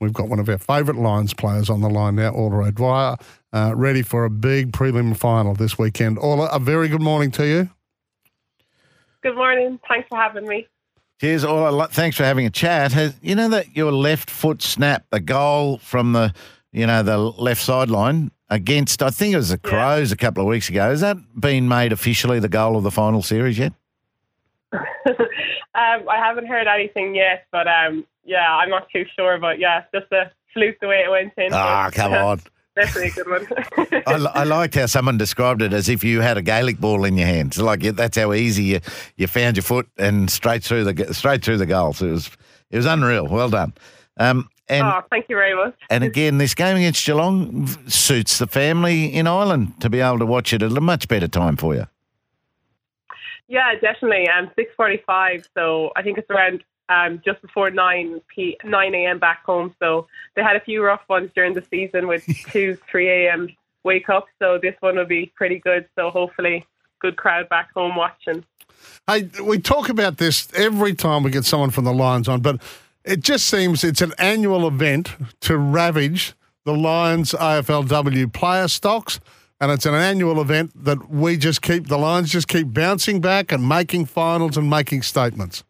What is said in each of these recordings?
We've got one of our favourite Lions players on the line now, Orla O'Dwyer, uh, ready for a big prelim final this weekend. Orla, a very good morning to you. Good morning. Thanks for having me. Cheers, Orla. Thanks for having a chat. Has, you know that your left foot snap, the goal from the, you know, the left sideline against, I think it was the Crows yeah. a couple of weeks ago. Has that been made officially the goal of the final series yet? um, I haven't heard anything yet, but um, yeah, I'm not too sure, but yeah, just a fluke the way it went in. Ah, come on. Definitely a good one. I, I, liked how someone described it as if you had a Gaelic ball in your hands. Like that's how easy you, you found your foot and straight through the straight through the goal. So it was it was unreal. Well done. Um, and, oh, thank you very much. And again, this game against Geelong suits the family in Ireland to be able to watch it at a much better time for you. Yeah, definitely. Um, six forty-five. So I think it's around um, just before 9 p 9 a.m. back home. So they had a few rough ones during the season with 2, 3 a.m. wake up. So this one will be pretty good. So hopefully, good crowd back home watching. Hey, we talk about this every time we get someone from the Lions on, but it just seems it's an annual event to ravage the Lions AFLW player stocks. And it's an annual event that we just keep, the Lions just keep bouncing back and making finals and making statements.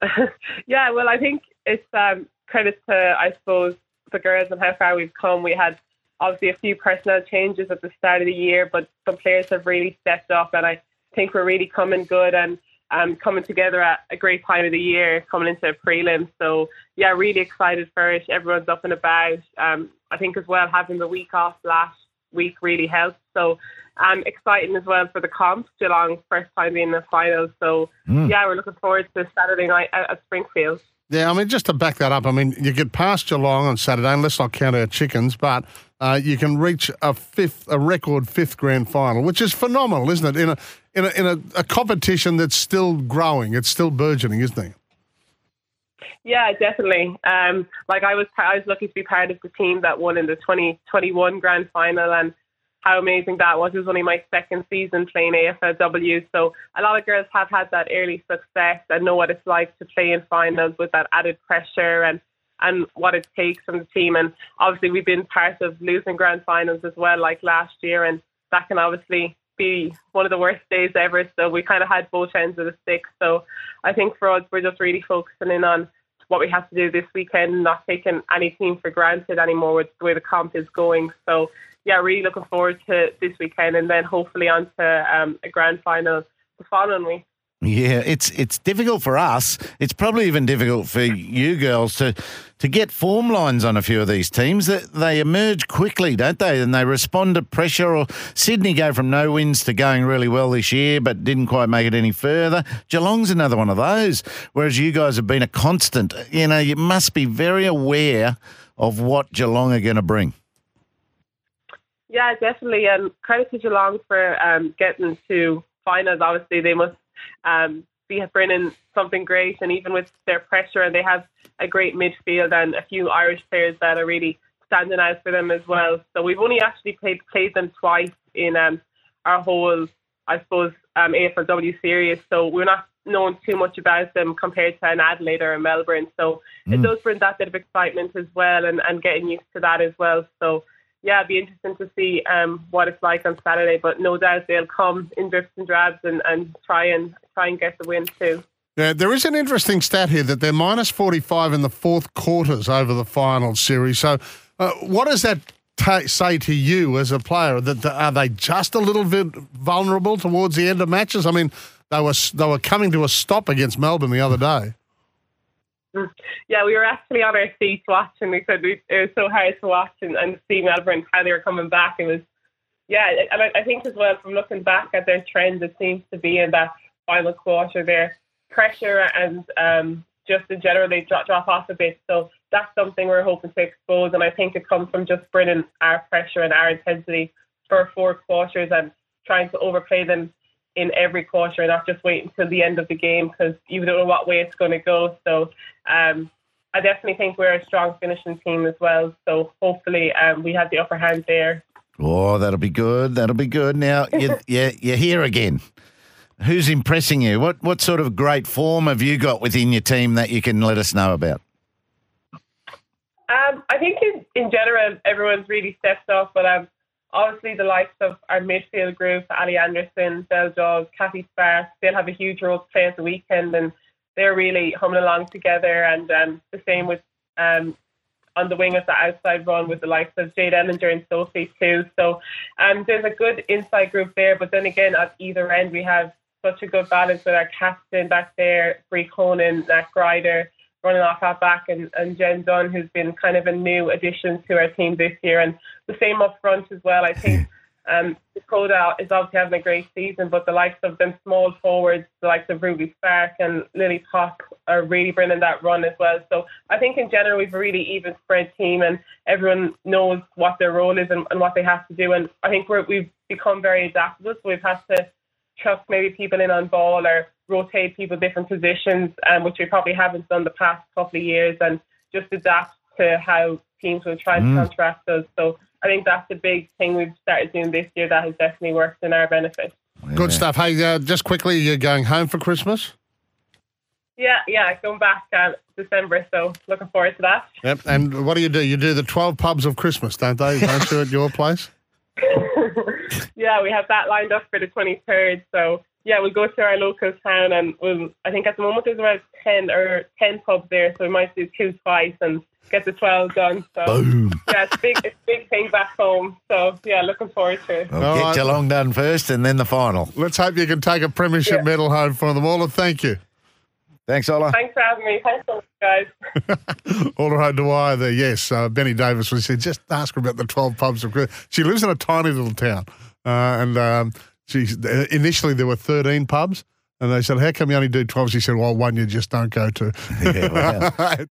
yeah, well, I think it's um, credit to, I suppose, the girls and how far we've come. We had obviously a few personnel changes at the start of the year, but some players have really stepped up, and I think we're really coming good and um, coming together at a great time of the year, coming into a prelim. So yeah, really excited for it. Everyone's up and about. Um, I think as well having the week off last week really helped. So um, exciting as well for the comp. Geelong first time being in the finals. So mm. yeah, we're looking forward to Saturday night at, at Springfield. Yeah, I mean, just to back that up, I mean, you get past Geelong on Saturday, and let's not count our chickens, but uh, you can reach a fifth, a record fifth grand final, which is phenomenal, isn't it? In a in a in a, a competition that's still growing, it's still burgeoning, isn't it? Yeah, definitely. Um, like I was, I was lucky to be part of the team that won in the 2021 grand final, and how amazing that was. It was only my second season playing AFLW. So a lot of girls have had that early success and know what it's like to play in finals with that added pressure and and what it takes from the team. And obviously we've been part of losing grand finals as well, like last year, and that can obviously be one of the worst days ever. So we kind of had both ends of the stick. So I think for us, we're just really focusing in on what we have to do this weekend, not taking any team for granted anymore with the way the comp is going. So yeah, really looking forward to this weekend and then hopefully on to um, a grand final the following week. Yeah, it's it's difficult for us. It's probably even difficult for you girls to to get form lines on a few of these teams. That they emerge quickly, don't they? And they respond to pressure. Or Sydney go from no wins to going really well this year, but didn't quite make it any further. Geelong's another one of those. Whereas you guys have been a constant. You know, you must be very aware of what Geelong are going to bring. Yeah, definitely. And credit to Geelong for um, getting to finals. Obviously, they must um, be bringing something great, and even with their pressure, and they have a great midfield and a few Irish players that are really standing out for them as well. So we've only actually played played them twice in um, our whole, I suppose, um, AFLW series. So we're not knowing too much about them compared to an Adelaide or a Melbourne. So mm. it does bring that bit of excitement as well, and, and getting used to that as well. So yeah, it'd be interesting to see um, what it's like on Saturday. But no doubt they'll come in drips and drabs and, and try and try and get the win too. Yeah, there is an interesting stat here that they're minus 45 in the fourth quarters over the final series. So, uh, what does that t- say to you as a player? That are they just a little bit vulnerable towards the end of matches? I mean, they were they were coming to a stop against Melbourne the other day. Yeah, we were actually on our seats watching. We could. It was so hard to watch and, and see Melbourne how they were coming back. It was, yeah, and I, I think as well from looking back at their trend, it seems to be in that final quarter their pressure and um, just in general they drop drop off a bit. So that's something we're hoping to expose, and I think it comes from just bringing our pressure and our intensity for four quarters and trying to overplay them in every quarter, and not just wait until the end of the game because you don't know what way it's going to go. So. Um, I definitely think we're a strong finishing team as well. So hopefully um, we have the upper hand there. Oh, that'll be good. That'll be good. Now, you, you, you're here again. Who's impressing you? What what sort of great form have you got within your team that you can let us know about? Um, I think in, in general everyone's really stepped up, but um, obviously the likes of our midfield group, Ally Anderson, Belle Dawes, Kathy Sparks, they'll have a huge role to play at the weekend, and they're really humming along together. And um, the same with um, on the wing of the outside run with the likes of Jade Ellenger and Sophie too. So um, there's a good inside group there. But then again, at either end, we have such a good balance with our captain back there, Bre Koenen, Nat Grider, running off our back, and, and Jen Dunne, who's been kind of a new addition to our team this year. And the same up front as well. I think um, Dakota is obviously having a great season, but the likes of them small forwards, the likes of Ruby Spark and Lily Pop are really bringing that run as well. So I think in general we've a really even spread team and everyone knows what their role is and, and what they have to do. And I think we're, we've become very adaptable. So we've had to chuck maybe people in on ball or rotate people different positions, um, which we probably haven't done the past couple of years, and just adapt to how teams will try Mm. to counteract us. So I think that's the big thing we've started doing this year that has definitely worked in our benefit. Good stuff. Hey, uh, just quickly, you're going home for Christmas? Yeah, yeah, going back uh, December, so looking forward to that. Yep. And what do you do? You do the 12 pubs of Christmas, don't they? Don't you at your place? yeah, we have that lined up for the 23rd. So yeah, we'll go to our local town, and we'll. I think at the moment there's about 10 or 10 pubs there, so we might do two twice and get the 12 done. So Boom. yeah, it's a big, it's a big thing back home. So yeah, looking forward to it. Well, All get right. your long done first and then the final. Let's hope you can take a premiership Yeah. medal home for them all. And thank you. Thanks, Orla. Thanks for having me. Thanks so much, guys. All right, Dwyer there. Yes, uh, Benny Davis was said, just ask her about the 12 pubs of Christmas. She lives in a tiny little town. Uh, and um, she, initially there were 13 pubs. And they said, how come you only do 12? She said, well, one you just don't go to. Yeah, wow.